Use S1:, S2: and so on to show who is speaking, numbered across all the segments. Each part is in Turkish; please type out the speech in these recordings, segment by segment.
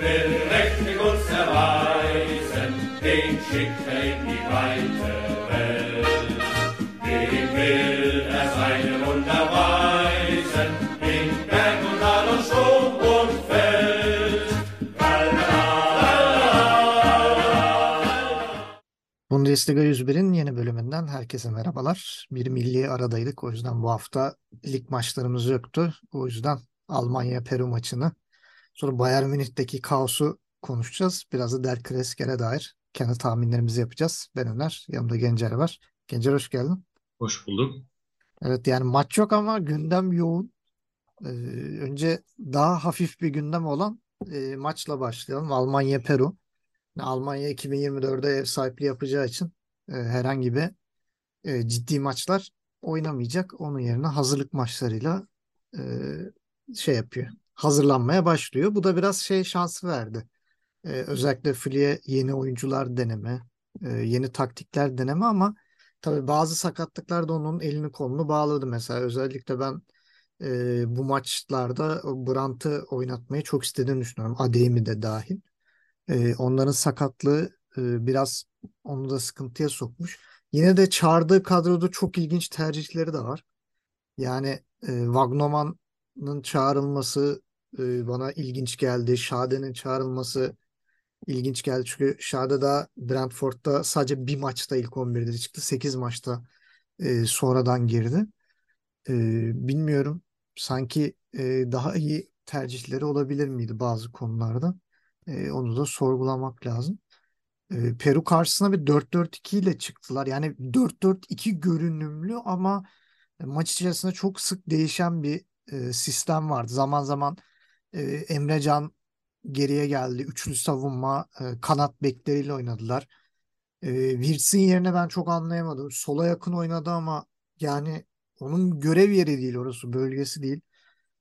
S1: will mächtig uns erweisen, den schickt in die weite Welt. Dem will er seine Wunder weisen, in Berg und Tal und Sturm und Feld.
S2: Bundesliga 101'in yeni bölümünden herkese merhabalar. Bir milli aradaydık. O yüzden bu hafta lig maçlarımız yoktu. O yüzden Almanya-Peru maçını sonra Bayern Münih'teki kaosu konuşacağız. Biraz da Der Kresker'e dair kendi tahminlerimizi yapacağız. Ben Öner, yanımda Gencer var. Gencer hoş geldin.
S3: Hoş buldum.
S2: Evet yani maç yok ama gündem yoğun. Ee, önce daha hafif bir gündem olan e, maçla başlayalım. Almanya-Peru. Almanya 2024'de ev sahipliği yapacağı için e, herhangi bir e, ciddi maçlar oynamayacak. Onun yerine hazırlık maçlarıyla e, şey yapıyor. Hazırlanmaya başlıyor. Bu da biraz şey şansı verdi. E, özellikle Fli'ye yeni oyuncular deneme, e, yeni taktikler deneme ama tabii bazı sakatlıklar da onun elini kolunu bağladı. Mesela özellikle ben e, bu maçlarda Brandt'ı oynatmayı çok istediğini düşünüyorum. Adeyemi de dahil. E, onların sakatlığı e, biraz onu da sıkıntıya sokmuş. Yine de çağırdığı kadroda çok ilginç tercihleri de var. Yani e, Wagnoman'ın çağrılması e, bana ilginç geldi. Şade'nin çağrılması ilginç geldi. Çünkü Şade da Brentford'da sadece bir maçta ilk 11'de çıktı. 8 maçta e, sonradan girdi. E, bilmiyorum. Sanki e, daha iyi tercihleri olabilir miydi bazı konularda? Onu da sorgulamak lazım. Peru karşısına bir 4-4-2 ile çıktılar. Yani 4-4-2 görünümlü ama maç içerisinde çok sık değişen bir sistem vardı. Zaman zaman e, Emrecan geriye geldi. Üçlü savunma, e, kanat bekleriyle oynadılar. E, yerine ben çok anlayamadım. Sola yakın oynadı ama yani onun görev yeri değil orası, bölgesi değil.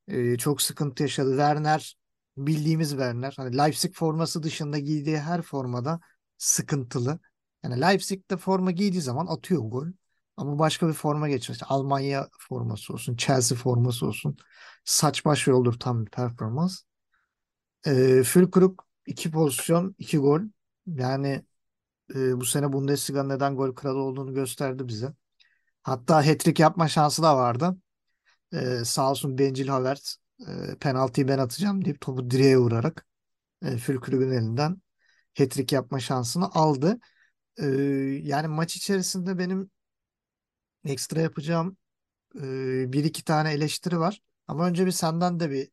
S2: E, çok sıkıntı yaşadı. Werner bildiğimiz Werner. Hani Leipzig forması dışında giydiği her formada sıkıntılı. Yani Leipzig'te forma giydiği zaman atıyor gol. Ama başka bir forma. İşte Almanya forması olsun, Chelsea forması olsun. Saçma şey olur tam bir performans. E, Fülkrug iki pozisyon, iki gol. Yani e, bu sene Bundesliga'nın neden gol kralı olduğunu gösterdi bize. Hatta hat-trick yapma şansı da vardı. E, sağ olsun Bencil Havertz e, penaltıyı ben atacağım deyip topu direğe vurarak e, Fülkrug'un elinden hat-trick yapma şansını aldı. E, yani maç içerisinde benim ekstra yapacağım e, bir iki tane eleştiri var. Ama önce bir senden de bir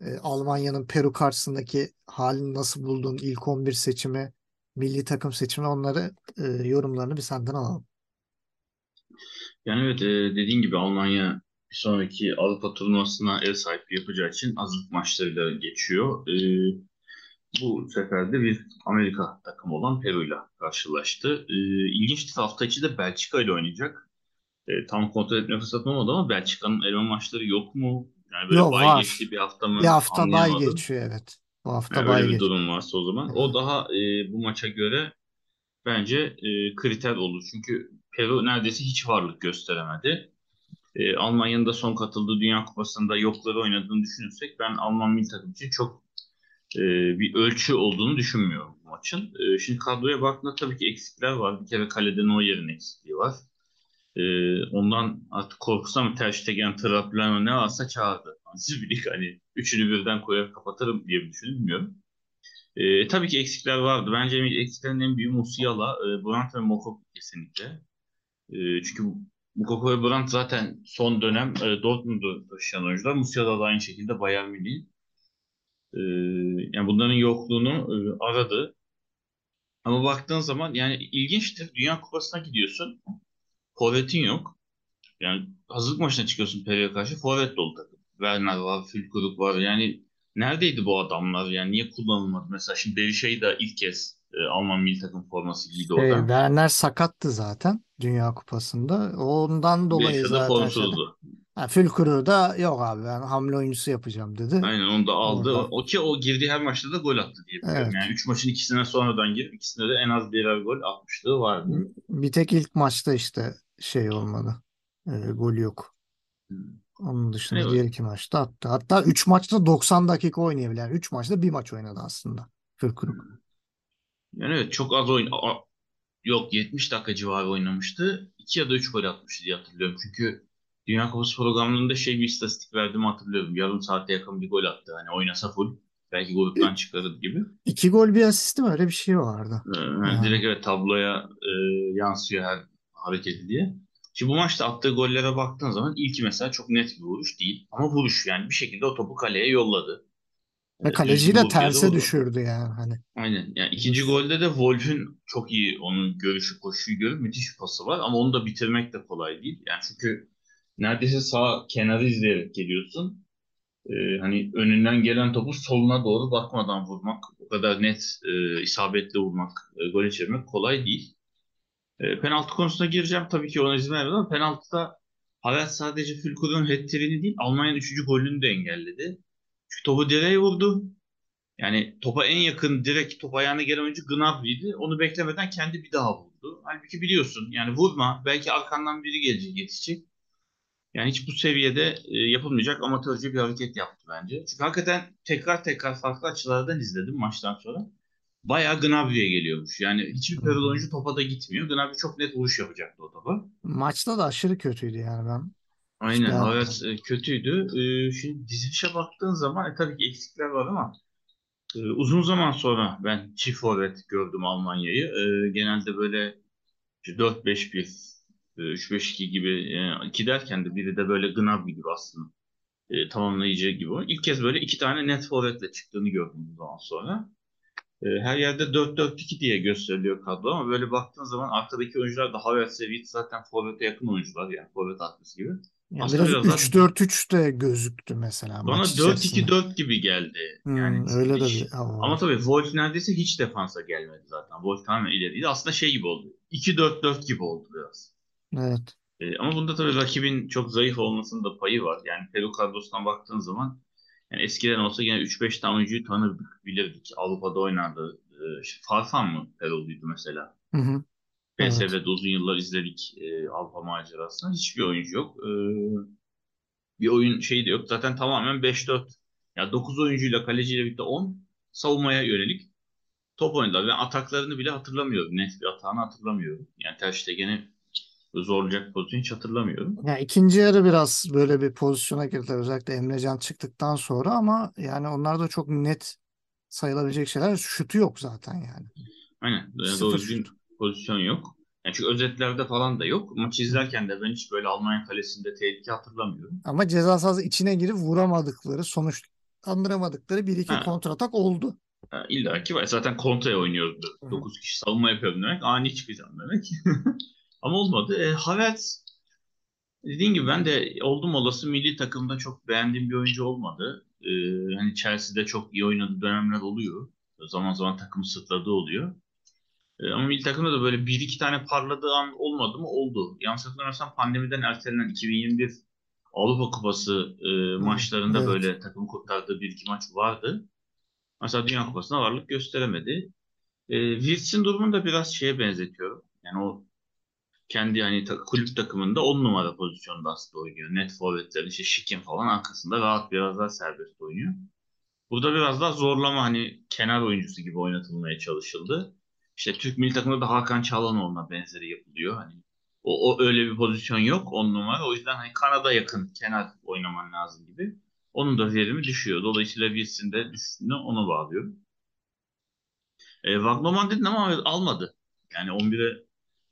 S2: e, Almanya'nın Peru karşısındaki halini nasıl buldun? İlk 11 seçimi, milli takım seçimi onları e, yorumlarını bir senden alalım.
S3: Yani evet dediğin gibi Almanya bir sonraki Avrupa turnuvasına ev sahipliği yapacağı için hazırlık maçlarıyla geçiyor. E, bu sefer de bir Amerika takımı olan Peru ile karşılaştı. E, ilginçtir hafta içi de Belçika ile oynayacak. E, tam kontrol etme fırsatım olmadı ama Belçika'nın eleme maçları yok mu? Yani böyle
S2: Yok
S3: bay
S2: var.
S3: geçti bir hafta mı
S2: Bir hafta bay
S3: anlayamadım.
S2: geçiyor evet. Bu hafta
S3: Yani
S2: bay
S3: öyle bir
S2: geçiyor.
S3: durum varsa o zaman. O daha e, bu maça göre bence e, kriter olur. Çünkü Peru neredeyse hiç varlık gösteremedi. E, Almanya'nın da son katıldığı Dünya Kupası'nda yokları oynadığını düşünürsek ben Alman milli takım için çok e, bir ölçü olduğunu düşünmüyorum bu maçın. E, şimdi kadroya baktığında tabii ki eksikler var. Bir kere kalede Neuer'in eksikliği var. E, ondan artık korkusam mı Ter Stegen, Traplano ne varsa çağırdı. Siz bilik hani üçünü birden koyar kapatırım diye bir düşündüm bilmiyorum. E, tabii ki eksikler vardı. Bence eksiklerin en büyüğü Musiala, e, Brandt ve Mokoko kesinlikle. E, çünkü Mokoko ve Brandt zaten son dönem e, Dortmund'u taşıyan oyuncular. Musiala da aynı şekilde Bayern Münih. E, yani bunların yokluğunu e, aradı. Ama baktığın zaman yani ilginçtir. Dünya Kupası'na gidiyorsun. Forvet'in yok. Yani hazırlık maçına çıkıyorsun Peru'ya karşı. Forvet dolu takım. Werner var, Fülkrug var. Yani neredeydi bu adamlar? Yani niye kullanılmadı? Mesela şimdi Derişe'yi de ilk kez e, Alman milli takım forması giydi
S2: Şey,
S3: orada.
S2: Werner sakattı zaten Dünya Kupası'nda. Ondan dolayı
S3: Beşte de
S2: zaten
S3: formsuzdu.
S2: Ha, Fülkrug'u da yok abi ben hamle oyuncusu yapacağım dedi.
S3: Aynen onu da aldı.
S2: Orada.
S3: O ki o girdiği her maçta da gol attı diye biliyorum.
S2: Evet.
S3: Yani 3 maçın ikisine sonradan girip ikisinde de en az birer gol atmışlığı vardı.
S2: Bir tek ilk maçta işte şey olmadı. E, gol yok. Onun dışında
S3: Hani
S2: diğer iki maçta attı. Hatta 3 maçta 90 dakika oynayabilen. 3 maçta bir maç oynadı aslında. Fülkrug.
S3: yani evet çok az oyun yok 70 dakika civarı oynamıştı. 2 ya da 3 gol atmıştı diye hatırlıyorum. Çünkü Dünya Kupası programlarında şey bir istatistik verdiğimi hatırlıyorum. Yarım saate yakın bir gol attı. Hani oynasa full belki gruptan çıkarır gibi.
S2: 2 gol bir asist mi? Öyle bir şey vardı.
S3: Ee, yani direkt evet tabloya e, yansıyor her hareketi diye. Şimdi bu maçta attığı gollere baktığın zaman ilki mesela çok net bir vuruş değil. Ama vuruş yani bir şekilde o topu kaleye yolladı.
S2: Ve kaleciyi de terse düşürdü yani. Hani
S3: Aynen. Yani ikinci golde de Wolf'ün çok iyi onun görüşü, koşuyu görüp müthiş bir pası var ama onu da bitirmek de kolay değil. Yani çünkü neredeyse sağ kenarı izleyerek geliyorsun. Ee, hani önünden gelen topu soluna doğru bakmadan vurmak, o kadar net e, isabetle vurmak, e, gole çevirmek kolay değil. E, penaltı konusuna gireceğim. Tabii ki ona izin vermedi ama penaltıda Havertz sadece Fülkrug'un hat-trick'ini değil Almanya'nın 3. golünü de engelledi. Çünkü topu direğe vurdu. Yani topa en yakın direkt top ayağına gelen oyuncu Gnabry'di. Onu beklemeden kendi bir daha vurdu. Halbuki biliyorsun yani vurma belki arkandan biri gelecek yetişecek. Yani hiç bu seviyede e, yapılmayacak amatörce bir hareket yaptı bence. Çünkü hakikaten tekrar tekrar farklı açılardan izledim maçtan sonra. Bayağı Gnabry'e geliyormuş. Yani hiçbir Perol oyuncu topa da gitmiyor. Gnabry çok net vuruş yapacaktı o topa.
S2: maçta da aşırı kötüydü yani ben.
S3: Aynen.
S2: İşte-
S3: Havertz e, kötüydü. E, şimdi dizilişe baktığın zaman e, tabii ki eksikler var ama e, uzun zaman sonra ben çift forvet gördüm Almanya'yı. E, genelde böyle işte 4-5-1, e, 3-5-2 gibi e, iki derken de biri de böyle Gnabry gibi aslında e, tamamlayıcı gibi. İlk kez böyle iki tane net forvetle çıktığını gördüm bu zaman sonra. E, her yerde 4-4-2 diye gösteriliyor kadro ama böyle baktığın zaman arkadaki oyuncular da Havertz ve Witt zaten forvete yakın oyuncular yani forvet arkası gibi.
S2: Yani
S3: Aslında
S2: biraz
S3: biraz daha-
S2: 3-4-3 de gözüktü mesela
S3: Bana
S2: maç içerisinde.
S3: 4-2-4 gibi geldi.
S2: Hmm,
S3: Yani
S2: öyle de bir
S3: Ama
S2: var.
S3: tabii Wolf neredeyse hiç defansa gelmedi zaten. Wolf tamamen ileriydi. Aslında şey gibi oldu. 2-4-4 gibi oldu biraz.
S2: Evet.
S3: Ee, ama bunda tabii rakibin çok zayıf olmasının da payı var. Yani Peru kadrosuna baktığın zaman yani eskiden olsa yine 3-5 tane oyuncuyu tanırdık, bilirdik. Avrupa'da oynardı. İşte Farfan mı Peru'luydu mesela?
S2: Hı hı. Evet.
S3: PSV'de uzun yıllar izledik e, Avrupa macerasını. Hiçbir oyuncu yok. Ee, bir oyun şeyi de yok. Zaten tamamen 5-4. Ya 9 oyuncuyla kaleciyle birlikte 10 savunmaya yönelik top oynadılar. Ben ataklarını bile hatırlamıyorum. Net bir atağını hatırlamıyorum. Yani Ter Stegen'i zorlayacak pozisyon hiç hatırlamıyorum.
S2: Yani ikinci yarı biraz böyle bir pozisyona girdiler. Özellikle Emrecan çıktıktan sonra ama yani onlar da çok net sayılabilecek şeyler. Şutu yok zaten yani.
S3: Aynen. Yani doğru düzgün pozisyon yok. Yani çünkü özetlerde falan da yok. Maçı izlerken de ben hiç böyle Almanya kalesinde tehlike hatırlamıyorum.
S2: Ama ceza sahası içine girip vuramadıkları, sonuçlandıramadıkları bir iki
S3: Ha.
S2: kontratak oldu.
S3: Ha, İlla ki var. Zaten kontraya oynuyordu.
S2: Hı.
S3: 9 kişi savunma yapıyorum demek. Ani çıkacağım demek. Ama olmadı. E, Havertz dediğim gibi ben de oldum olası milli takımda çok beğendiğim bir oyuncu olmadı. E, hani Chelsea'de çok iyi oynadığı dönemler oluyor. Zaman zaman takım sırtladığı oluyor. E, ama milli takımda da böyle bir iki tane parladığı an olmadı mı? Oldu. Yanlış hatırlamıyorsam pandemiden ertelenen 2021 Avrupa Kupası e, maçlarında
S2: evet.
S3: böyle takımı kurtardığı bir iki maç vardı. Mesela Dünya Kupası'na varlık gösteremedi. E, Wirtz'in durumunu da biraz şeye benzetiyorum. Yani o kendi hani kulüp takımında 10 numara pozisyonda aslında oynuyor. Net forvetlerin işte Şikin falan arkasında rahat biraz daha serbest oynuyor. Burada biraz daha zorlama hani kenar oyuncusu gibi oynatılmaya çalışıldı. İşte Türk milli takımında da Hakan Çalhanoğlu'na benzeri yapılıyor. Hani o, o öyle bir pozisyon yok 10 numara. O yüzden hani kanada yakın kenar oynaman lazım gibi. Onun da verimi düşüyor. Dolayısıyla Wirtz'in de düşüşünü ona bağlıyorum. E, Wagnerman dedin ama almadı. Yani 11'e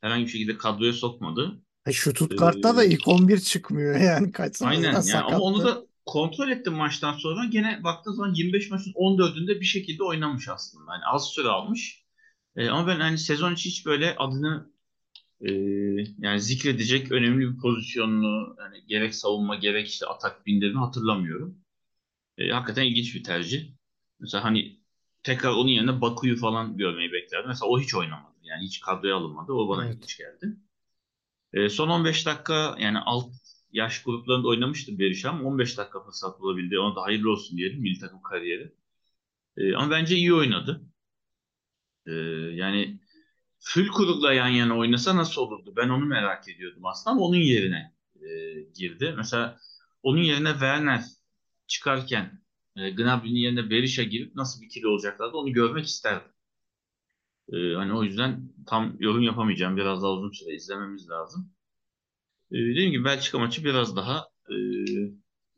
S3: herhangi bir şekilde kadroya sokmadı.
S2: E, Stuttgart'ta da
S3: Ee,
S2: ilk 11 çıkmıyor yani kaç
S3: Aynen yani ama onu
S2: sakattı.
S3: da kontrol ettim maçtan sonra. Gene baktığın zaman 25 maçın 14'ünde bir şekilde oynamış aslında. Yani az süre almış. E, ama ben hani sezon içi hiç böyle adını e, yani zikredecek önemli bir pozisyonunu yani gerek savunma gerek işte atak bindirme hatırlamıyorum. E, hakikaten ilginç bir tercih. Mesela hani tekrar onun yerine Baku'yu falan görmeyi beklerdim. Mesela o hiç oynamadı. Yani hiç kadroya alınmadı. O bana
S2: Evet.
S3: ilginç geldi. E, son 15 dakika yani alt yaş gruplarında oynamıştı Berisham. 15 dakika fırsat bulabildi. Ona da hayırlı olsun diyelim milli takım kariyeri. E, ama bence iyi oynadı. E, yani Fülkuruk'la yan yana oynasa nasıl olurdu? Ben onu merak ediyordum aslında ama onun yerine e, girdi. Mesela onun yerine Werner çıkarken e, Gnabry'nin yerine Berisha girip nasıl bir ikili olacaklardı onu görmek isterdim. E, hani o yüzden tam yorum yapamayacağım. Biraz daha uzun süre izlememiz lazım. E, dediğim gibi Belçika maçı biraz daha e,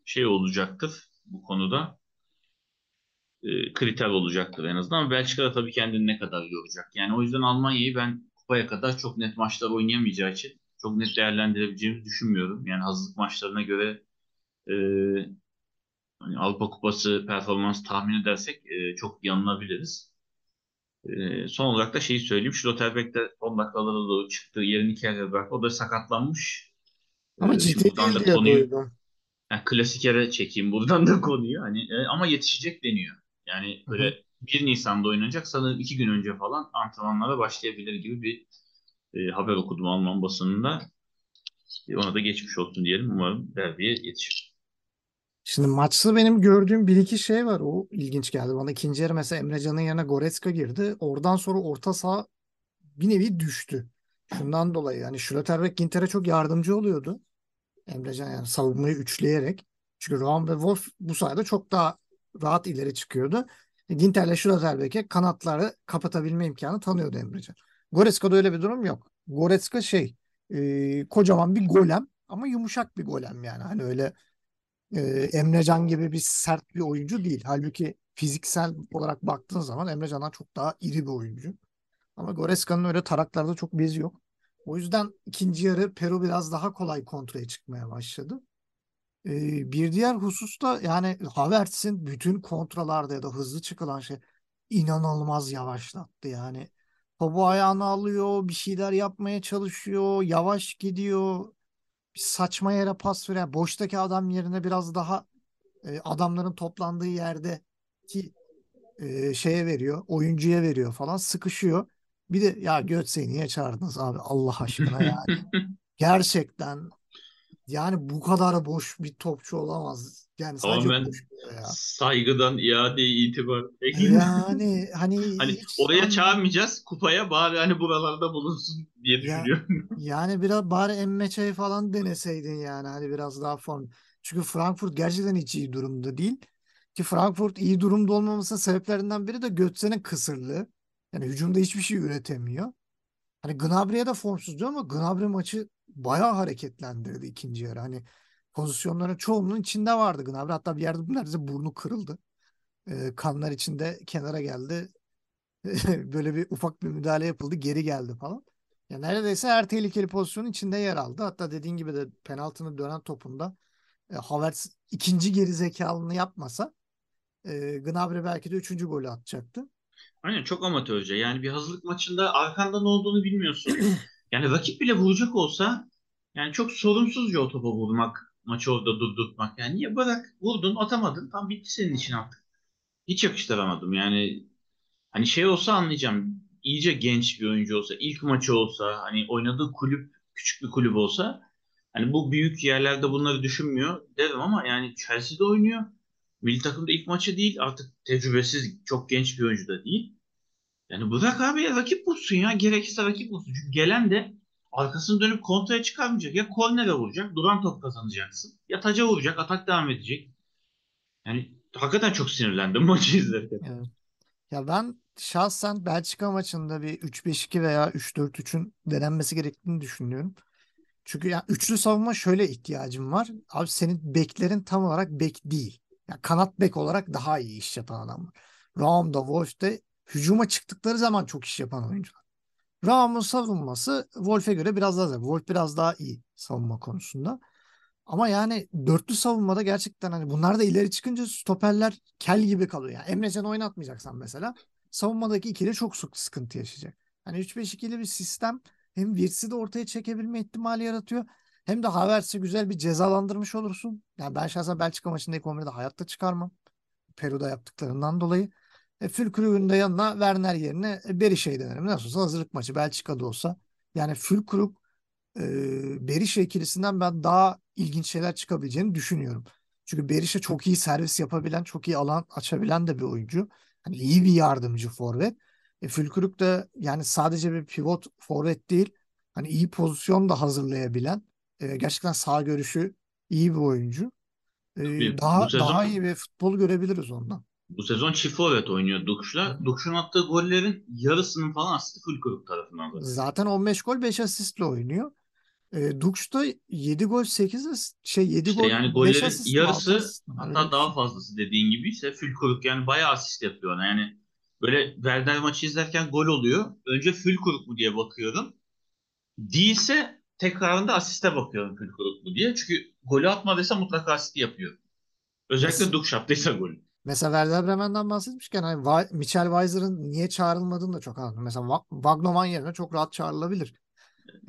S3: şey olacaktır bu konuda. E, kriter olacaktır en azından. Ama Belçika da tabii kendini ne kadar yoracak. Yani o yüzden Almanya'yı ben kupaya kadar çok net maçlar oynayamayacağı için çok net değerlendirebileceğimizi düşünmüyorum. Yani hazırlık maçlarına göre e, hani Avrupa Kupası performans tahmin edersek e, çok yanılabiliriz. E, son olarak da şeyi söyleyeyim. Schlotterbeck de son dakikalara doğru çıktı. Yerini Kerber. O da sakatlanmış.
S2: Ama
S3: E,
S2: ciddi
S3: buradan
S2: değil
S3: da konuyu
S2: duydum.
S3: yani klasik yere çekeyim buradan da konuyu. Hani e, ama yetişecek deniyor. Yani böyle
S2: hı.
S3: 1 Nisan'da oynanacak sanırım 2 gün önce falan antrenmanlara başlayabilir gibi bir e, haber okudum Alman basınında. E, ona da geçmiş olsun diyelim. Umarım derbiye yetişir.
S2: Şimdi maçta benim gördüğüm bir iki şey var. O ilginç geldi bana. İkinci yarı mesela Emrecan'ın yerine Goretzka girdi. Oradan sonra orta saha bir nevi düştü. Şundan dolayı yani Schlotterbeck Ginter'e çok yardımcı oluyordu. Emrecan yani savunmayı üçleyerek. Çünkü Raum ve Wolf bu sayede çok daha rahat ileri çıkıyordu. E, Ginter'le Schlotterbeck'e kanatları kapatabilme imkanı tanıyordu Emrecan. Goretzka'da öyle bir durum yok. Goretzka şey e, kocaman bir golem ama yumuşak bir golem yani. Hani öyle e, Emrecan gibi bir sert bir oyuncu değil. Halbuki fiziksel olarak baktığın zaman Emrecan'dan çok daha iri bir oyuncu. Ama Goreska'nın öyle taraklarda çok bezi yok. O yüzden ikinci yarı Peru biraz daha kolay kontraya çıkmaya başladı. Ee, bir diğer hususta yani Havertz'in bütün kontralarda ya da hızlı çıkılan şey inanılmaz yavaşlattı. Yani topu ayağına alıyor, bir şeyler yapmaya çalışıyor, yavaş gidiyor. Bir saçma yere pas. Yani boştaki adam yerine biraz daha e, adamların toplandığı yerde ki e, şeye veriyor, oyuncuya veriyor falan sıkışıyor. Bir de ya Götze'yi niye çağırdınız abi Allah aşkına yani. Gerçekten yani bu kadar boş bir topçu olamaz. Yani
S3: Tamamen
S2: ya.
S3: saygıdan iade itibar.
S2: Yani hani
S3: Hani
S2: hiç
S3: oraya çağırmayacağız. Kupaya bari hani buralarda bulunsun diye düşünüyorum.
S2: yani biraz bari Emmeçe'yi falan deneseydin yani hani biraz daha form. Çünkü Frankfurt gerçekten hiç iyi durumda değil. Ki Frankfurt iyi durumda olmamasının sebeplerinden biri de Götze'nin kısırlığı. Yani hücumda hiçbir şey üretemiyor. Hani Gnabry'e de formsuz diyor ama Gnabry maçı bayağı hareketlendirdi ikinci yarı. Hani pozisyonların çoğunun içinde vardı Gnabry. Hatta bir yerde neredeyse burnu kırıldı. Ee, kanlar içinde kenara geldi. Böyle bir ufak bir müdahale yapıldı. Geri geldi falan. Ya neredeyse her tehlikeli pozisyonun içinde yer aldı. Hatta dediğin gibi de penaltının dönen topunda e, Havertz ikinci geri zekalını yapmasa e, Gnabry belki de üçüncü golü atacaktı.
S3: Aynen çok amatörce. Yani bir hazırlık maçında arkanda ne olduğunu bilmiyorsun. Yani rakip bile vuracak olsa yani çok sorumsuzca o topa vurmak, maçı orada durdurtmak. Yani niye bırak vurdun atamadın tam bitti senin için artık. Hiç yakıştıramadım yani hani şey olsa anlayacağım. İyice genç bir oyuncu olsa, ilk maçı olsa, hani oynadığı kulüp küçük bir kulüp olsa hani bu büyük yerlerde bunları düşünmüyor derim ama yani Chelsea'de oynuyor. Milli takımda ilk maçı değil artık tecrübesiz çok genç bir oyuncu da değil. Yani bırak abi ya rakip bulsun ya. Gerekirse rakip bulsun. Çünkü gelen de arkasını dönüp kontraya çıkarmayacak. Ya kornere vuracak, duran top kazanacaksın. Ya taca vuracak, atak devam edecek. Yani hakikaten çok sinirlendim maçı izlerken.
S2: Ya ben şahsen Belçika maçında bir 3-5-2 veya 3-4-3'ün denenmesi gerektiğini düşünüyorum. Çünkü ya üçlü savunma şöyle ihtiyacım var. Abi senin beklerin tam olarak bek değil. Ya kanat bek olarak daha iyi iş yapan adamlar. Raum da Wolf de hücuma çıktıkları zaman çok iş yapan oyuncular. Raum'un savunması Wolf'e göre biraz daha zayıf. Wolf biraz daha iyi savunma konusunda. Ama yani dörtlü savunmada gerçekten hani bunlar da ileri çıkınca stoperler kel gibi kalıyor. Yani Emre Can oynatmayacaksan mesela savunmadaki ikili çok sık sıkıntı yaşayacak. Hani 3-5-2'li bir sistem hem Wirtz'i de ortaya çekebilme ihtimali yaratıyor. Hem de Havertz'i güzel bir cezalandırmış olursun. Yani ben şahsen Belçika maçında ilk 11'de hayatta çıkarmam. Peru'da yaptıklarından dolayı. E, Fülkrug'un da yanına Werner yerine e, Berisha'yı denerim. Nasıl olsa hazırlık maçı Belçika'da olsa. Yani Fülkrug e, Berisha ikilisinden ben daha ilginç şeyler çıkabileceğini düşünüyorum. Çünkü Berisha çok iyi servis yapabilen, çok iyi alan açabilen de bir oyuncu. Hani iyi bir yardımcı forvet. E, Fülkrug da yani sadece bir pivot forvet değil, hani iyi pozisyon da hazırlayabilen, e, gerçekten sağ görüşü iyi bir oyuncu. e,
S3: Tabii
S2: daha daha iyi bir futbol görebiliriz ondan.
S3: Bu sezon çift forvet oynuyor Dukş'la. Dukş'un attığı gollerin yarısının falan asisti Fulkrug tarafından zaten.
S2: Zaten 15 gol 5 asistle oynuyor. E, Dukş'ta 7 gol 8 asist şey 7
S3: İşte
S2: gol
S3: yani
S2: 5
S3: gollerin
S2: asist mi 6
S3: yarısı
S2: asist
S3: hatta
S2: bir
S3: daha fazlası dediğin gibi ise Fulkrug yani bayağı asist yapıyor. Yani böyle Werder maçı izlerken gol oluyor. Önce Fulkrug mu diye bakıyorum. Değilse tekrarında asiste bakıyorum Fulkrug mu diye. Çünkü golü atmadıysa mutlaka asist yapıyor. Özellikle Dukş attıysa golü.
S2: Mesela Werder Bremen'den bahsetmişken hani Michel Weiser'ın niye çağrılmadığını da çok anladım. Mesela Wagnoman yerine çok rahat çağrılabilir.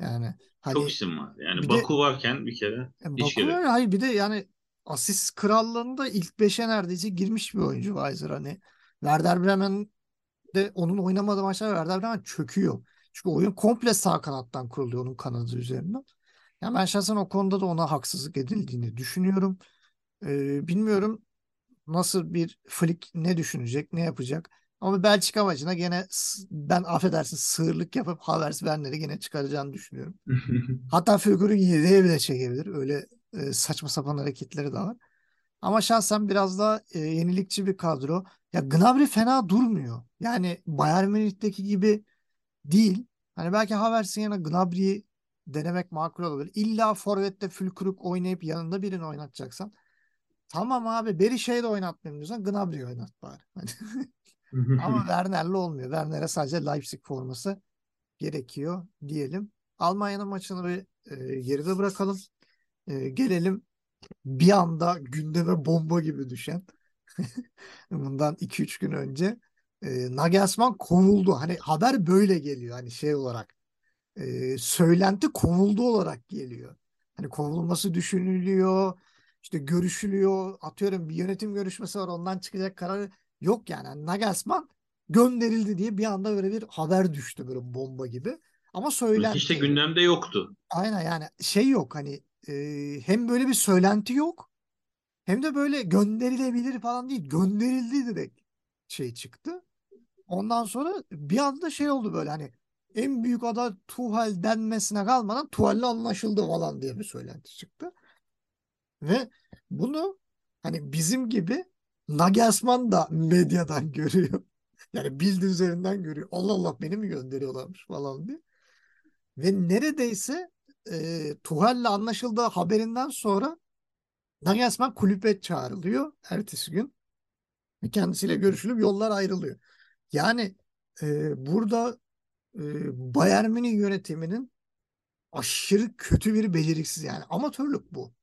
S2: Yani
S3: Çok
S2: hani
S3: isim var. Yani
S2: bir de
S3: Baku varken bir kere
S2: e,
S3: hiç
S2: Baku
S3: gerek.
S2: var, hayır bir de yani asist krallığında ilk 5'e neredeyse girmiş bir oyuncu Weiser hani. Werder Bremen'de onun oynamadığı maçlar Werder Bremen çöküyor. Çünkü oyun komple sağ kanattan kuruluyor onun kanadı üzerinden. Yani ben şahsen o konuda da ona haksızlık edildiğini düşünüyorum. Ee, bilmiyorum nasıl bir Flick ne düşünecek, ne yapacak. Ama Belçika maçına gene ben affedersin sığırlık yapıp Havertz Werner'i gene çıkaracağını düşünüyorum. Hatta Fülgür'ü yedeğe bile çekebilir. Öyle e, saçma sapan hareketleri de var. Ama şahsen biraz daha e, yenilikçi bir kadro. Ya Gnabry fena durmuyor. Yani Bayern Münih'teki gibi değil. Hani belki Havertz'in yanına Gnabry'yi denemek makul olabilir. İlla forvette Fülkrug oynayıp yanında birini oynatacaksan tamam abi Berisha'yı da oynatmayayım diyorsan Gnabry'yi oynat bari. Hani ama Werner'le olmuyor. Werner'e sadece Leipzig forması gerekiyor diyelim. Almanya'nın maçını bir e, geride bırakalım. E, gelelim bir anda gündeme bomba gibi düşen bundan 2-3 gün önce e, Nagelsmann kovuldu. Hani haber böyle geliyor. Hani şey olarak e, söylenti kovuldu olarak geliyor. Hani kovulması düşünülüyor. İşte görüşülüyor. Atıyorum bir yönetim görüşmesi var. Ondan çıkacak karar yok yani. Hani Nagelsmann gönderildi diye bir anda böyle bir haber düştü böyle bomba gibi. Ama
S3: Hiç de
S2: söylenti.
S3: gündemde yoktu.
S2: Aynen yani şey yok hani e, hem böyle bir söylenti yok hem de böyle gönderilebilir falan değil. Gönderildi direkt şey çıktı. Ondan sonra bir anda şey oldu böyle hani en büyük aday Tuchel denmesine kalmadan Tuchel'le anlaşıldı falan diye bir söylenti çıktı. Ve bunu hani bizim gibi Nagelsmann da medyadan görüyor. Yani Bild üzerinden görüyor. Allah Allah beni mi gönderiyorlarmış falan diye. Ve neredeyse e, Tuchel'le anlaşıldığı haberinden sonra Nagelsmann kulübe çağrılıyor ertesi gün. Kendisiyle görüşülüp yollar ayrılıyor. Yani e, burada e, Bayern Münih yönetiminin aşırı kötü bir beceriksiz yani amatörlük bu.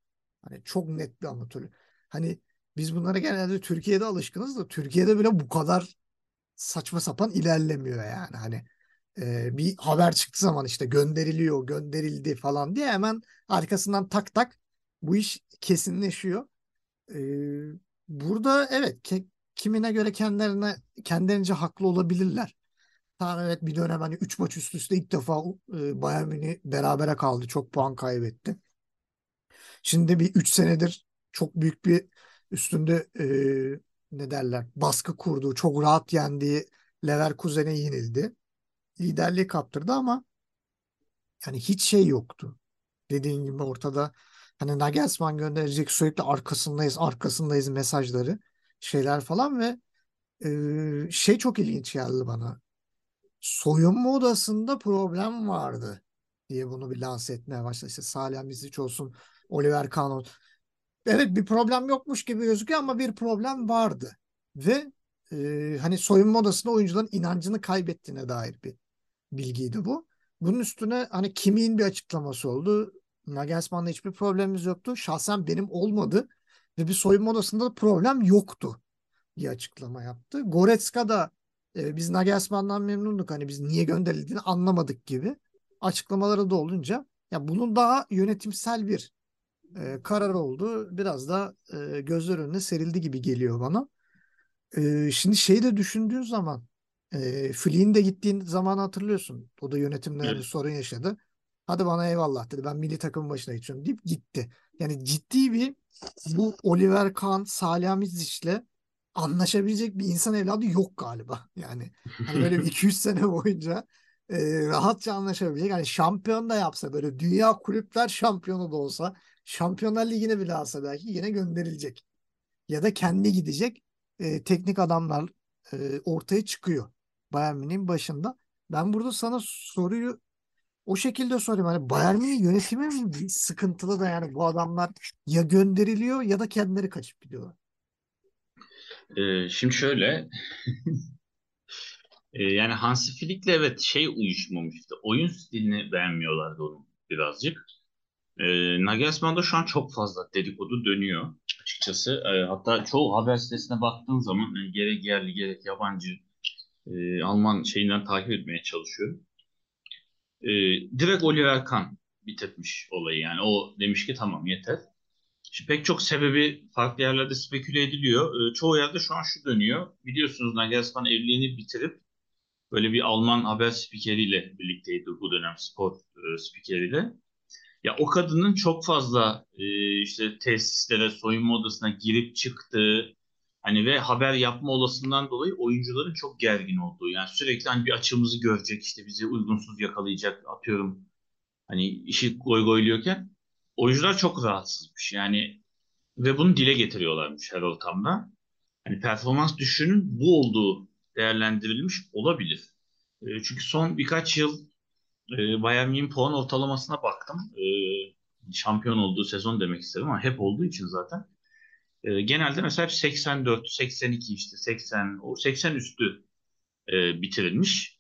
S2: Hani çok net bir amatörlük. Hani biz bunlara genelde Türkiye'de alışkınız da Türkiye'de bile bu kadar saçma sapan ilerlemiyor yani. Hani e, bir haber çıktığı zaman işte gönderiliyor, gönderildi falan diye hemen arkasından tak tak bu iş kesinleşiyor. E, burada evet ke- kimine göre kendilerine kendilerince haklı olabilirler. Tamam evet bir dönem hani 3 maç üst üste ilk defa e, Bayern Münih berabere kaldı. Çok puan kaybetti. Şimdi bir 3 senedir çok büyük bir üstünde e, ne derler baskı kurduğu, çok rahat yendiği Leverkusen'e yenildi. Liderliği kaptırdı ama yani hiç şey yoktu. Dediğin gibi ortada hani Nagelsmann gönderecek sürekli arkasındayız, arkasındayız mesajları, şeyler falan ve e, şey çok ilginç geldi bana. Soyunma odasında problem vardı diye bunu bir lanse etmeye başladı. İşte Salih Mizic olsun, Oliver Kahn. Evet bir problem yokmuş gibi gözüküyor ama bir problem vardı. Ve e, hani soyunma odasında oyuncuların inancını kaybettiğine dair bir bilgiydi bu. Bunun üstüne hani Kimi'nin bir açıklaması oldu. Nagelsmann'la hiçbir problemimiz yoktu. Şahsen benim olmadı. Ve bir soyunma odasında da problem yoktu diye açıklama yaptı. Goretzka da e, biz Nagelsmann'dan memnunduk. Hani biz niye gönderildiğini anlamadık gibi açıklamaları da olunca ya bunun daha yönetimsel bir e, karar oldu. Biraz da e, gözler önüne serildi gibi geliyor bana. E, şimdi şeyi de düşündüğün zaman e, Flick'in de gittiğin zaman hatırlıyorsun. O da yönetimle
S3: Evet.
S2: bir sorun yaşadı. Hadi bana eyvallah dedi. Ben milli takım başına geçiyorum deyip gitti. Yani ciddi bir bu Oliver Kahn, Salih Mizic'le anlaşabilecek bir insan evladı yok galiba. Yani hani böyle bir 200 sene boyunca e, rahatça anlaşabilecek. Hani şampiyon da yapsa böyle dünya kulüpler şampiyonu da olsa Şampiyonlar Ligi'ne bile alsa belki yine gönderilecek. Ya da kendi gidecek e, teknik adamlar e, ortaya çıkıyor. Bayern Münih'in başında. Ben burada sana soruyu o şekilde sorayım. Hani Bayern Münih yönetimi mi sıkıntılı da yani bu adamlar ya gönderiliyor ya da kendileri kaçıp gidiyorlar.
S3: Ee, şimdi şöyle ee, yani Hansi Flick'le evet şey uyuşmamıştı. Oyun stilini beğenmiyorlardı onun birazcık. Ee, Nagelsmann'da şu an çok fazla dedikodu dönüyor açıkçası. Ee, hatta çoğu haber sitesine baktığın zaman yani gerek yerli gerek yabancı e, Alman şeyinden takip etmeye çalışıyorum. Ee, direkt Oliver Kahn bitirmiş olayı yani. O demiş ki tamam yeter. Şimdi pek çok sebebi farklı yerlerde speküle ediliyor. Ee, çoğu yerde şu an şu dönüyor. Biliyorsunuz Nagelsmann evliliğini bitirip böyle bir Alman haber spikeriyle birlikteydi bu dönem spor e, spikeriyle. Ya o kadının çok fazla e, işte tesislere, soyunma odasına girip çıktığı hani ve haber yapma olasılığından dolayı oyuncuların çok gergin olduğu. Yani sürekli hani bir açığımızı görecek işte bizi uygunsuz yakalayacak atıyorum. Hani işi goy goyluyorken oyuncular çok rahatsızmış. Yani ve bunu dile getiriyorlarmış her ortamda. Hani performans düşüşünün bu olduğu değerlendirilmiş olabilir. E, çünkü son birkaç yıl e, Bayern Münih'in puan ortalamasına baktım. E, şampiyon olduğu sezon demek istedim ama hep olduğu için zaten. E, genelde mesela 84, 82 işte 80, o 80 üstü e, bitirilmiş.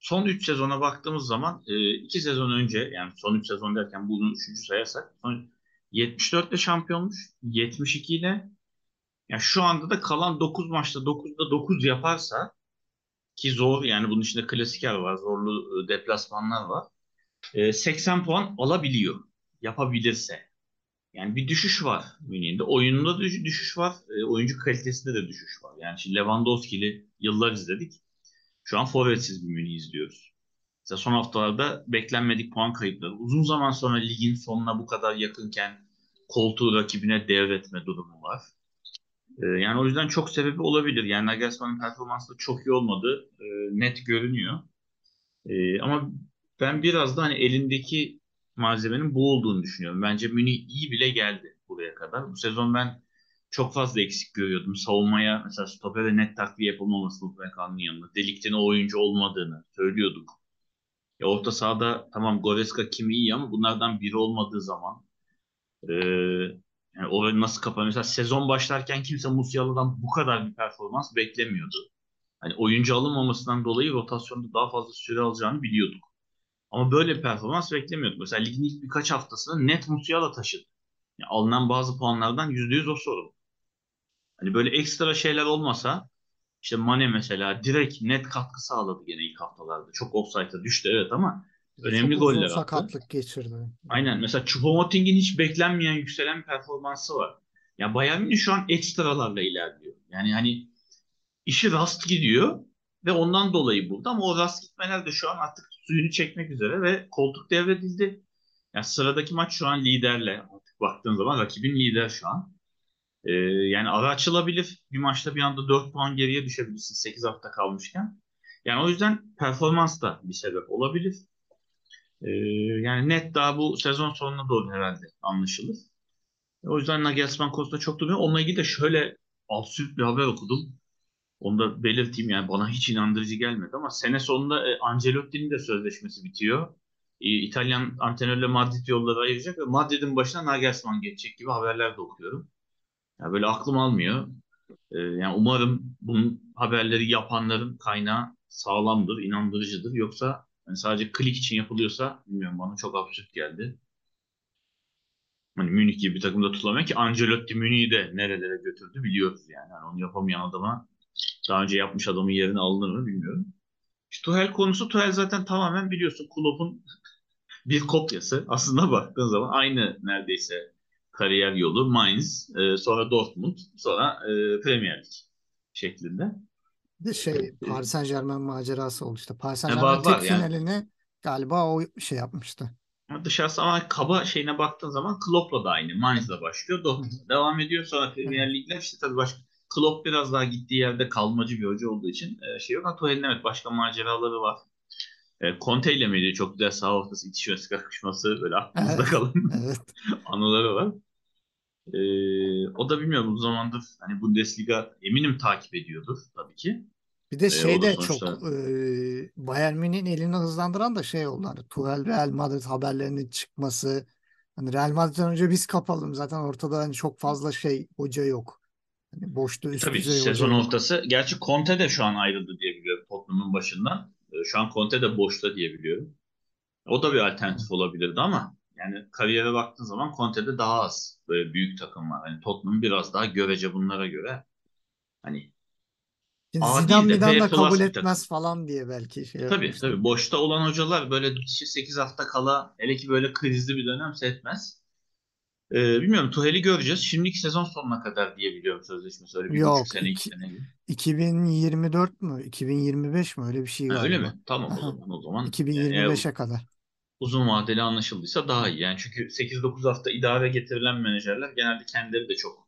S3: Son 3 sezona baktığımız zaman 2 e, sezon önce yani son 3 sezon derken bunu 3. sayarsak son 74 ile şampiyonmuş. 72 ile yani şu anda da kalan 9 maçta 9'da 9 yaparsa ki zor yani bunun içinde klasikler var, zorlu e, deplasmanlar var. 80 puan alabiliyor yapabilirse. Yani bir düşüş var Münih'in de. Oyununda düşüş var. E, oyuncu kalitesinde de düşüş var. Yani şimdi Lewandowski'li yıllar izledik. Şu an forvetsiz bir Münih izliyoruz. Mesela son haftalarda beklenmedik puan kayıpları. Uzun zaman sonra ligin sonuna bu kadar yakınken koltuğu rakibine devretme durumu var. E, yani o yüzden çok sebebi olabilir. Yani Nagelsmann'ın performansı da çok iyi olmadı. E, net görünüyor. E, ama ben biraz da hani elindeki malzemenin bu olduğunu düşünüyorum. Bence Münih iyi bile geldi buraya kadar. Bu sezon ben çok fazla eksik görüyordum. Savunmaya mesela stopere net takviye yapılmaması Ultrakan'ın yanında. Delikten o oyuncu olmadığını söylüyorduk. Ya orta sahada tamam Goreska kimi iyi ama bunlardan biri olmadığı zaman e, yani orayı nasıl kapanıyor? Mesela sezon başlarken kimse Musiala'dan bu kadar bir performans beklemiyordu. Hani oyuncu alınmamasından dolayı rotasyonda daha fazla süre alacağını biliyorduk. Ama böyle bir performans beklemiyorduk. Mesela ligin ilk birkaç haftasında net Musiala taşıdı. Yani alınan bazı puanlardan %100 o sorun. Hani böyle ekstra şeyler olmasa işte Mane mesela direkt net katkı sağladı gene ilk haftalarda. Çok offside'a düştü evet ama önemli
S2: Çok
S3: goller attı.
S2: sakatlık geçirdi.
S3: Aynen. Mesela Choupo-Moting'in hiç beklenmeyen yükselen performansı var. Ya Bayern Münih şu an ekstralarla ilerliyor. Yani hani işi rast gidiyor ve ondan dolayı burada ama o rast gitmeler de şu an artık suyunu çekmek üzere ve koltuk devredildi. Yani sıradaki maç şu an liderle artık baktığın zaman rakibin lider şu an. Ee, yani ara açılabilir. Bir maçta bir anda 4 puan geriye düşebilirsin 8 hafta kalmışken. Yani o yüzden performans da bir sebep olabilir. Ee, yani net daha bu sezon sonuna doğru herhalde anlaşılır. O yüzden Nagelsmann konusunda çok durmuyor. Onunla ilgili de şöyle absürt bir haber okudum. Onu da belirteyim yani bana hiç inandırıcı gelmedi ama sene sonunda e, Ancelotti'nin de sözleşmesi bitiyor. E, İtalyan antrenörle Madrid yolları ayıracak ve Madrid'in başına Nagelsmann geçecek gibi haberler de okuyorum. Yani böyle aklım almıyor. E, yani umarım bunun haberleri yapanların kaynağı sağlamdır, inandırıcıdır. Yoksa yani sadece klik için yapılıyorsa bilmiyorum bana çok absürt geldi. Hani Münih gibi bir takımda tutulamıyor ki Ancelotti Münih'i de nerelere götürdü biliyoruz yani. yani onu yapamayan adama daha önce yapmış adamın yerine alınır mı bilmiyorum. İşte Tuhel konusu Tuhel zaten tamamen biliyorsun Klopp'un bir kopyası. Aslında baktığın zaman aynı neredeyse kariyer yolu Mainz, e, sonra Dortmund, sonra e, Premier Lig şeklinde.
S2: Bir şey Paris Saint Germain macerası oldu işte. Paris Saint Germain tek yani. finalini galiba o şey yapmıştı.
S3: Dışarısı ama kaba şeyine baktığın zaman Klopp'la da aynı. Mainz'la başlıyor. Dortmund'la devam ediyor. Sonra Premier Lig'ler işte tabii başka Klopp biraz daha gittiği yerde kalmacı bir hoca olduğu için e, şey yok. Ama Tuchel'in evet başka maceraları var. E, Conte ile miydi? Çok güzel sağ ortası itişmesi, kakışması böyle aklımızda
S2: Evet.
S3: kalan
S2: Evet.
S3: anıları var. E, o da bilmiyorum uzun zamandır hani Bundesliga eminim takip ediyordur tabii ki.
S2: Bir de
S3: E,
S2: şey de
S3: sonuçta
S2: çok e, Bayern Münih'in elini hızlandıran da şey oldu. Hani Tuchel Real Madrid haberlerinin çıkması. Hani Real Madrid'den önce biz kapalım. Zaten ortada hani çok fazla şey hoca yok. Hani boşta üst
S3: tabii
S2: düzey hoca
S3: sezon
S2: yok.
S3: ortası. Gerçi Conte de şu an ayrıldı diye biliyorum Tottenham'ın başından. E, şu an Conte de boşta diye biliyorum. O da bir alternatif olabilirdi ama yani kariyere baktığın zaman Conte'de daha az böyle büyük takım var. Hani Tottenham biraz daha görece bunlara göre hani
S2: Şimdi
S3: A
S2: Zidane
S3: değil de
S2: da kabul
S3: bir takım.
S2: etmez falan diye belki şey
S3: Tabii
S2: yapmıştır.
S3: tabii boşta olan hocalar böyle işte 8 hafta kala hele ki böyle krizli bir dönemse etmez. Ee, bilmiyorum Tuhel'i göreceğiz. Şimdiki sezon sonuna kadar diye biliyorum sözleşmesi. Öyle bir buçuk
S2: Yok.
S3: sene, iki
S2: iki-
S3: sene gibi.
S2: 2024 mü? 2025 mi? Öyle bir şey
S3: Ha, öyle
S2: galiba.
S3: mi? Tamam o zaman o zaman. Yani eğer
S2: 2025'e kadar.
S3: Uzun vadeli anlaşıldıysa daha iyi. Yani çünkü 8-9 hafta idare getirilen menajerler genelde kendileri de çok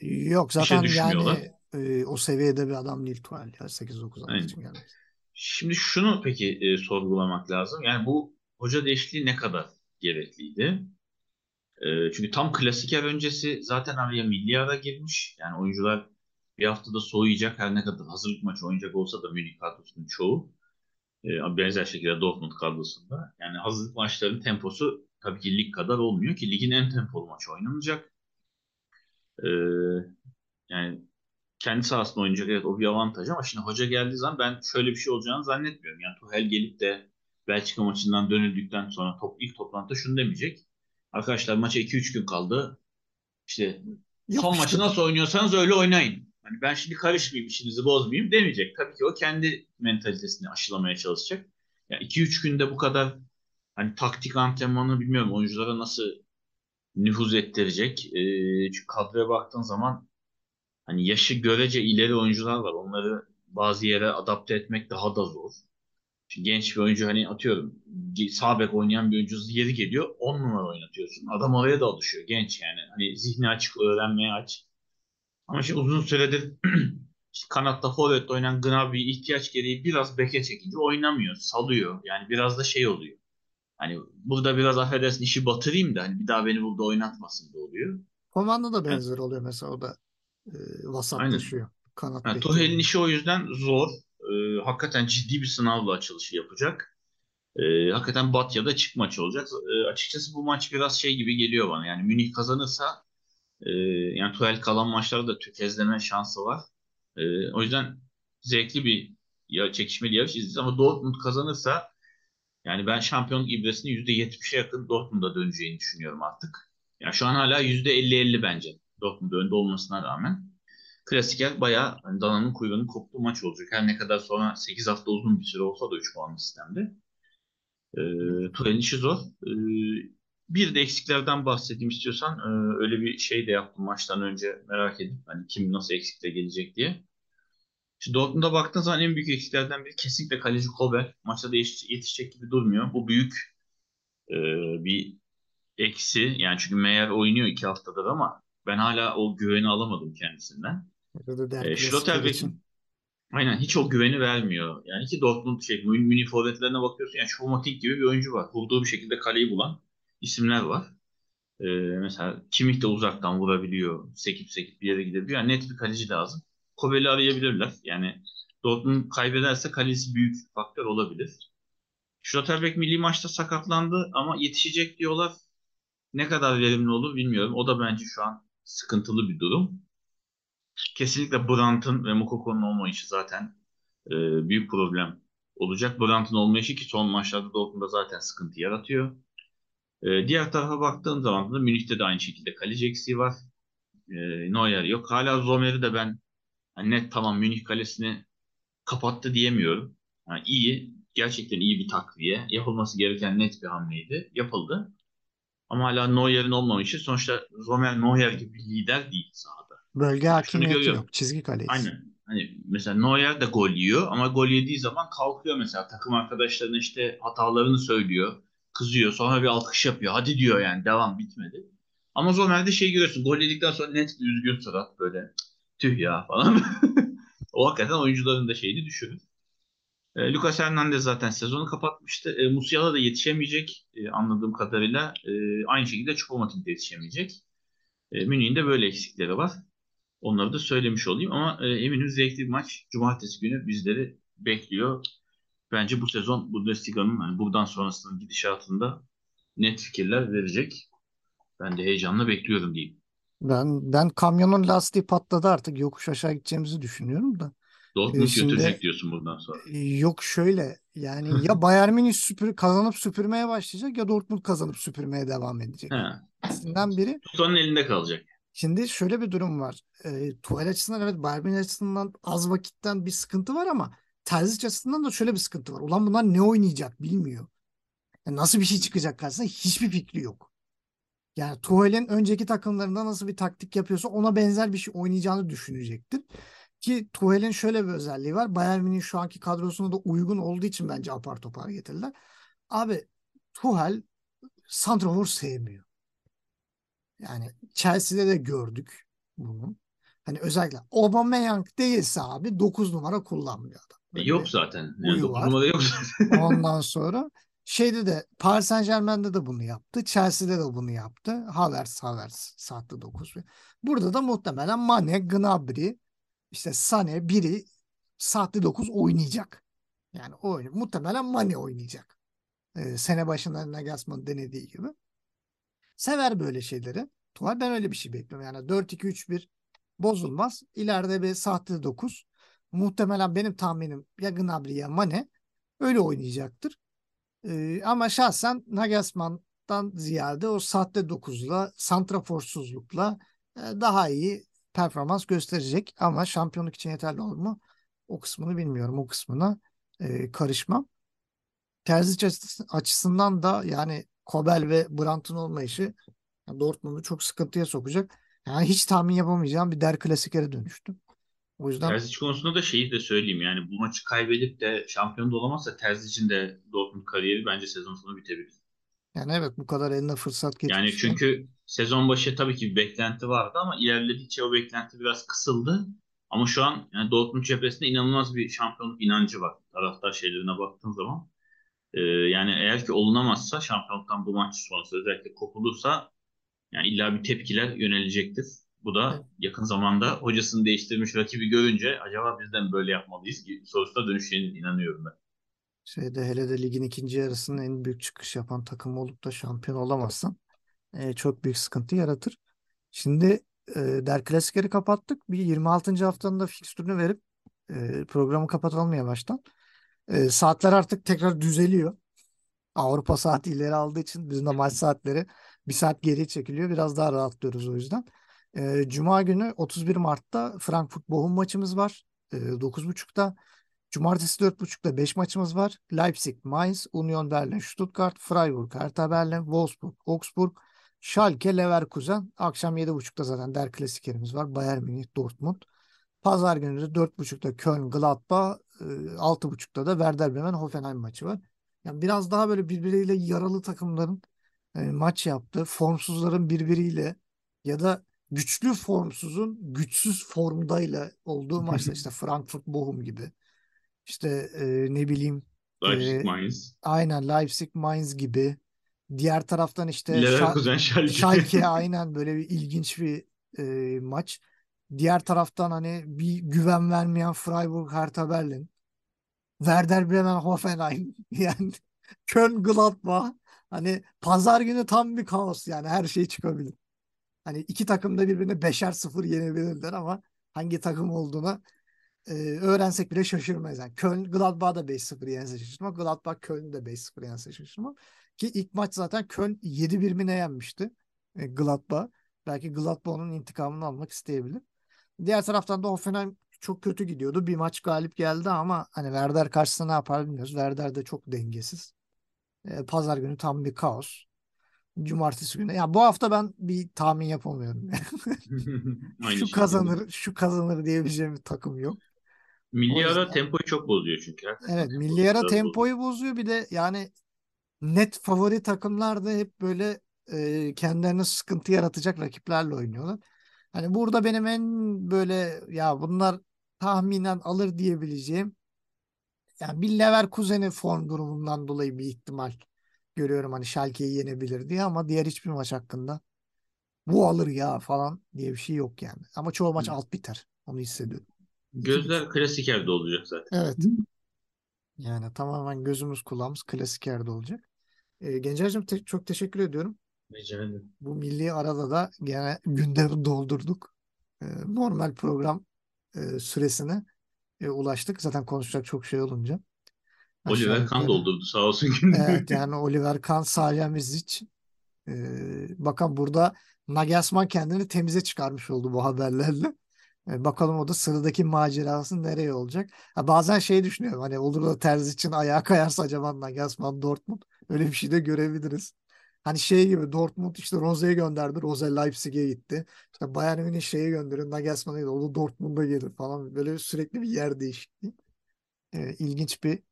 S2: Yok
S3: işe
S2: zaten yani e, o seviyede bir adam değil Tuchel ya 8-9 hafta için gelmez.
S3: Şimdi şunu peki e, sorgulamak lazım. Yani bu hoca değişikliği ne kadar gerekliydi? E, çünkü tam klasiker öncesi zaten araya milli ara girmiş. Yani oyuncular bir haftada soğuyacak. Her ne kadar hazırlık maçı oynayacak olsa da Münih kadrosunun çoğu. E, benzer şekilde Dortmund kadrosunda. Yani hazırlık maçlarının temposu tabii ki lig kadar olmuyor ki ligin en tempolu maçı oynanacak. E, yani kendi sahasında oynayacak evet o bir avantaj ama şimdi hoca geldiği zaman ben şöyle bir şey olacağını zannetmiyorum. Yani Tuchel gelip de Belçika maçından dönüldükten sonra top, ilk toplantıda şunu demeyecek. Arkadaşlar maça 2-3 gün kaldı. İşte son maçı nasıl oynuyorsanız öyle oynayın. Hani ben şimdi karışmayayım, işinizi bozmayayım demeyecek. Tabii ki o kendi mentalitesini aşılamaya çalışacak. Yani 2-3 günde bu kadar hani taktik antrenmanı bilmiyorum oyunculara nasıl nüfuz ettirecek. Ee, çünkü kadroya baktığın zaman hani yaşı görece ileri oyuncular var. Onları bazı yere adapte etmek daha da zor. Şimdi genç bir oyuncu hani atıyorum sağ oynayan bir oyuncu yeri geliyor 10 numara oynatıyorsun. Adam oraya da alışıyor genç yani. Hani zihni açık öğrenmeye aç. Ama şimdi uzun süredir işte kanatta forvet oynayan Gnabry ihtiyaç gereği biraz beke çekince oynamıyor, salıyor. Yani biraz da şey oluyor. Hani burada biraz affedersin işi batırayım da hani bir daha beni burada oynatmasın da oluyor.
S2: Komanda da benzer oluyor mesela o da e, vasatlaşıyor. Kanat
S3: Yani
S2: yerine.
S3: işi o yüzden zor. Ee, hakikaten ciddi bir sınavla açılışı yapacak. Ee, hakikaten Batya'da çık maçı olacak. Ee, açıkçası bu maç biraz şey gibi geliyor bana. Yani Münih kazanırsa e, yani Tuchel kalan maçlarda da tökezleme şansı var. Ee, o yüzden zevkli bir ya, çekişmeli yarış izleyeceğiz. Ama Dortmund kazanırsa yani ben şampiyonluk ibresini %70'e yakın Dortmund'a döneceğini düşünüyorum artık. Yani şu an hala %50-50 bence. Dortmund önde olmasına rağmen. Klasiker bayağı hani dananın kuyruğunun koptuğu maç olacak. Her ne kadar sonra 8 hafta uzun bir süre olsa da 3 puanlı sistemde. E, Tuhel'in işi zor. E, bir de eksiklerden bahsedeyim istiyorsan. E, öyle bir şey de yaptım maçtan önce merak edip hani kim nasıl eksikle gelecek diye. Şimdi Dortmund'a baktığın zaman en büyük eksiklerden biri kesinlikle kaleci Kober. Maçta da yetiş- yetişecek gibi durmuyor. Bu büyük e, bir eksi. Yani çünkü Meyer oynuyor iki haftadır ama ben hala o güveni alamadım kendisinden. E,
S2: klasiker
S3: Schlotterbeck
S2: için.
S3: aynen hiç o güveni vermiyor. Yani ki Dortmund şey Münih forvetlerine bakıyorsun yani Choupo-Moting gibi bir oyuncu var. Vurduğu bir şekilde kaleyi bulan isimler var. E, mesela Kimmich de uzaktan vurabiliyor. Sekip sekip bir yere gidebiliyor. Yani net bir kaleci lazım. Kobel'i arayabilirler. Yani Dortmund kaybederse kalecisi büyük faktör olabilir. Schlotterbeck milli maçta sakatlandı ama yetişecek diyorlar. Ne kadar verimli olur bilmiyorum. O da bence şu an sıkıntılı bir durum. Kesinlikle Brandt'ın ve Moukokou'nun olmayışı zaten e, büyük problem olacak. Brandt'ın olmayışı ki son maçlarda Dortmund'da zaten sıkıntı yaratıyor. E, diğer tarafa baktığım zaman da Münih'te de aynı şekilde kaleci eksiği var. E, Neuer yok. Hala Zomer'i de ben hani net tamam Münih kalesini kapattı diyemiyorum. Yani iyi, gerçekten iyi bir takviye. Yapılması gereken net bir hamleydi. Yapıldı. Ama hala Neuer'in olmamışı. Sonuçta Zomer Neuer gibi bir lider değil sahada.
S2: Bölge
S3: Yani
S2: hakimiyeti yok. Çizgi kaleci.
S3: Aynen. Hani mesela Neuer de gol yiyor ama gol yediği zaman kalkıyor mesela takım arkadaşlarına işte hatalarını söylüyor, kızıyor, sonra bir alkış yapıyor. Hadi diyor yani devam bitmedi. Ama Zomer'de şey görüyorsun gol yedikten sonra net bir üzgün surat böyle tüh ya falan. o hakikaten oyuncuların da şeyini düşürür. E, Lucas Hernandez zaten sezonu kapatmıştı. E, Musiala da yetişemeyecek e, anladığım kadarıyla. E, aynı şekilde Choupo-Moting de yetişemeyecek. E, Münih'in de böyle eksikleri var. Onları da söylemiş olayım ama e, eminim zevkli bir maç. Cumartesi günü bizleri bekliyor. Bence bu sezon Bundesliga'nın yani buradan sonrasının gidişatında net fikirler verecek. Ben de heyecanla bekliyorum diyeyim.
S2: Ben ben kamyonun lastiği patladı artık yokuş aşağı gideceğimizi düşünüyorum da.
S3: Dortmund
S2: E, şimdi-
S3: götürecek diyorsun buradan sonra.
S2: Yok şöyle yani ya Bayern Münih süpür, kazanıp süpürmeye başlayacak ya Dortmund kazanıp süpürmeye devam edecek.
S3: He.
S2: İkisinden biri.
S3: Tutanın elinde kalacak.
S2: Şimdi şöyle bir durum var. E, Tuchel açısından evet Bayern Münih açısından az vakitten bir sıkıntı var ama Terzic açısından da şöyle bir sıkıntı var. Ulan bunlar ne oynayacak bilmiyor. Yani nasıl bir şey çıkacak karşısına hiçbir fikri yok. Yani Tuchel'in önceki takımlarında nasıl bir taktik yapıyorsa ona benzer bir şey oynayacağını düşünecektir. Ki Tuchel'in şöyle bir özelliği var. Bayern Münih'in şu anki kadrosuna da uygun olduğu için bence apar topar getirdiler. Abi Tuchel santrafor sevmiyor. Yani Chelsea'de de gördük bunu. Hani özellikle Aubameyang değilse abi 9 numara kullanmıyor adam.
S3: E, yok zaten. Yani yok zaten.
S2: Ondan sonra şeyde de Paris Saint-Germain'de de bunu yaptı. Chelsea'de de bunu yaptı. Havertz, Havertz sattı 9. Burada da muhtemelen Mane, Gnabry, işte Sané biri saatte 9 oynayacak. Yani oyun muhtemelen Mane oynayacak. Ee, sene başında Nagelsmann denediği gibi. Sever böyle şeyleri. Tuval ben öyle bir şey bekliyorum. Yani 4-2-3-1 bozulmaz. İleride bir sahte 9. Muhtemelen benim tahminim ya Gnabry ya Mane öyle oynayacaktır. Ee, ama şahsen Nagelsmann'dan ziyade o sahte 9'la, santraforsuzlukla e, daha iyi performans gösterecek. Ama şampiyonluk için yeterli olur mu? O kısmını bilmiyorum. O kısmına e, karışmam. Terzic açısı- açısından da yani Kobel ve Brandt'ın olmayışı yani Dortmund'u çok sıkıntıya sokacak. Yani hiç tahmin yapamayacağım bir der klasikere dönüştü. O yüzden
S3: Terzic konusunda da şeyi de söyleyeyim. Yani bu maçı kaybedip de şampiyon da olamazsa Terzic'in de Dortmund kariyeri bence sezon sonu bitebilir.
S2: yani evet bu kadar eline fırsat
S3: Yani
S2: geçmişken
S3: çünkü sezon başı tabii ki bir beklenti vardı ama ilerledikçe o beklenti biraz kısıldı. Ama şu an yani Dortmund cephesinde inanılmaz bir şampiyonluk inancı var. Taraftar şeylerine baktığın zaman. Ee, yani eğer ki olunamazsa şampiyonluktan bu maç sonrası özellikle kopulursa yani illa bir tepkiler yönelecektir. Bu da yakın zamanda hocasını değiştirmiş rakibi görünce acaba bizden böyle yapmalıyız sorusuna dönüşeceğine inanıyorum ben.
S2: şeyde hele de ligin ikinci yarısının en büyük çıkış yapan takım olup da şampiyon olamazsan e, çok büyük sıkıntı yaratır. Şimdi e, Der Klasikeri kapattık. Bir 26. haftanın da fikstürünü verip e, programı kapatalım yavaştan. E, saatler artık tekrar düzeliyor. Avrupa saati ileri aldığı için bizim de maç saatleri bir saat geri çekiliyor. Biraz daha rahatlıyoruz o yüzden. E, Cuma günü 31 Mart'ta Frankfurt Bochum maçımız var. E, 9.30'da. Cumartesi 4.30'da 5 maçımız var. Leipzig, Mainz, Union Berlin, Stuttgart, Freiburg, Hertha Berlin, Wolfsburg, Augsburg, Schalke, Leverkusen. Akşam 7.30'da zaten Der Klasikerimiz var. Bayern Münih, Dortmund. Pazar günü de 4.30'da Köln, Gladbach, e, 6.30'da da Werder Bremen, Hoffenheim maçı var. Yani biraz daha böyle birbiriyle yaralı takımların e, maç yaptığı, formsuzların birbiriyle ya da güçlü formsuzun güçsüz formdayla olduğu maçlar işte Frankfurt Bochum gibi. İşte e, ne bileyim
S3: Leipzig,
S2: e,
S3: Mainz,
S2: aynen Leipzig Mainz gibi. Diğer taraftan işte
S3: Leverkusen, Schalke.
S2: Schalke aynen böyle bir ilginç bir e, maç. Diğer taraftan hani bir güven vermeyen Freiburg Hertha Berlin. Werder Bremen Hoffenheim yani Köln Gladbach hani pazar günü tam bir kaos yani her şey çıkabilir. Hani iki takım da birbirine beşer sıfır yenebilirler ama hangi takım olduğuna e, öğrensek bile şaşırmayız. Yani Köln Gladbach'ı da 5-0 yense şaşırmam. Gladbach Köln'ü de 5-0 yense şaşırmam. Ki ilk maç zaten Köln 7-1 mi ne yenmişti e, Gladbach. Belki Gladbach onun intikamını almak isteyebilir. Diğer taraftan da Hoffenheim çok kötü gidiyordu. Bir maç galip geldi ama hani Werder karşısında ne yapar bilmiyoruz. Werder de çok dengesiz. E, Pazar günü tam bir kaos. Cumartesi günü. Ya bu hafta ben bir tahmin yapamıyorum.
S3: Aynı
S2: şu
S3: şekilde.
S2: kazanır, şu kazanır diyebileceğim bir takım yok.
S3: Milli ara tempoyu çok bozuyor çünkü. Hakikaten
S2: Evet,
S3: tempoyu
S2: milli ara
S3: biraz bozuyor.
S2: tempoyu bozuyor. Bir de yani net favori takımlar da hep böyle e, kendilerine sıkıntı yaratacak rakiplerle oynuyorlar. Hani burada benim en böyle ya bunlar tahminen alır diyebileceğim yani bir Leverkusen'in form durumundan dolayı bir ihtimal görüyorum hani Schalke'yi yenebilir diye ama diğer hiçbir maç hakkında bu alır ya falan diye bir şey yok yani. Ama çoğu maç alt biter. Onu hissediyorum.
S3: Gözler klasik yerde olacak zaten.
S2: Evet. Yani tamamen gözümüz kulağımız klasik yerde olacak. Ee, Gencer'cim te- çok teşekkür ediyorum.
S3: Rica ederim.
S2: Bu milli arada da gene gündemi doldurduk. Ee, normal program e, süresine e, ulaştık. Zaten konuşacak çok şey olunca.
S3: Oliver
S2: yukarı.
S3: doldurdu sağ olsun.
S2: Evet yani Oliver Kahn, Salihamidzic. Ee, bakın burada Nagelsmann kendini temize çıkarmış oldu bu haberlerle. Ee, bakalım o da sıradaki macerası nereye olacak? Ha, bazen şey düşünüyorum hani olur da Terzi için ayağa kayarsa acaba Nagelsmann Dortmund öyle bir şey de görebiliriz. Hani şey gibi Dortmund işte Rose'yi gönderdi. Rose Leipzig'e gitti. İşte Bayern Münih şeyi gönderiyor. Nagelsmann'a gidiyor. O da Dortmund'a gelir falan. Böyle sürekli bir yer değişikliği. Ee, ilginç bir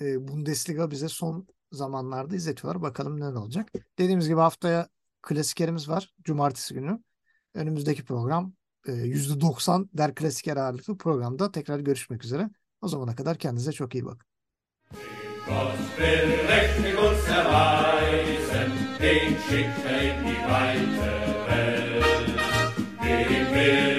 S2: e, Bundesliga bize son zamanlarda izletiyorlar. Bakalım ne olacak. Dediğimiz gibi haftaya klasikerimiz var. Cumartesi günü. Önümüzdeki program e, %90 der klasiker ağırlıklı programda tekrar görüşmek üzere. O zamana kadar kendinize çok iyi bakın.
S1: Er.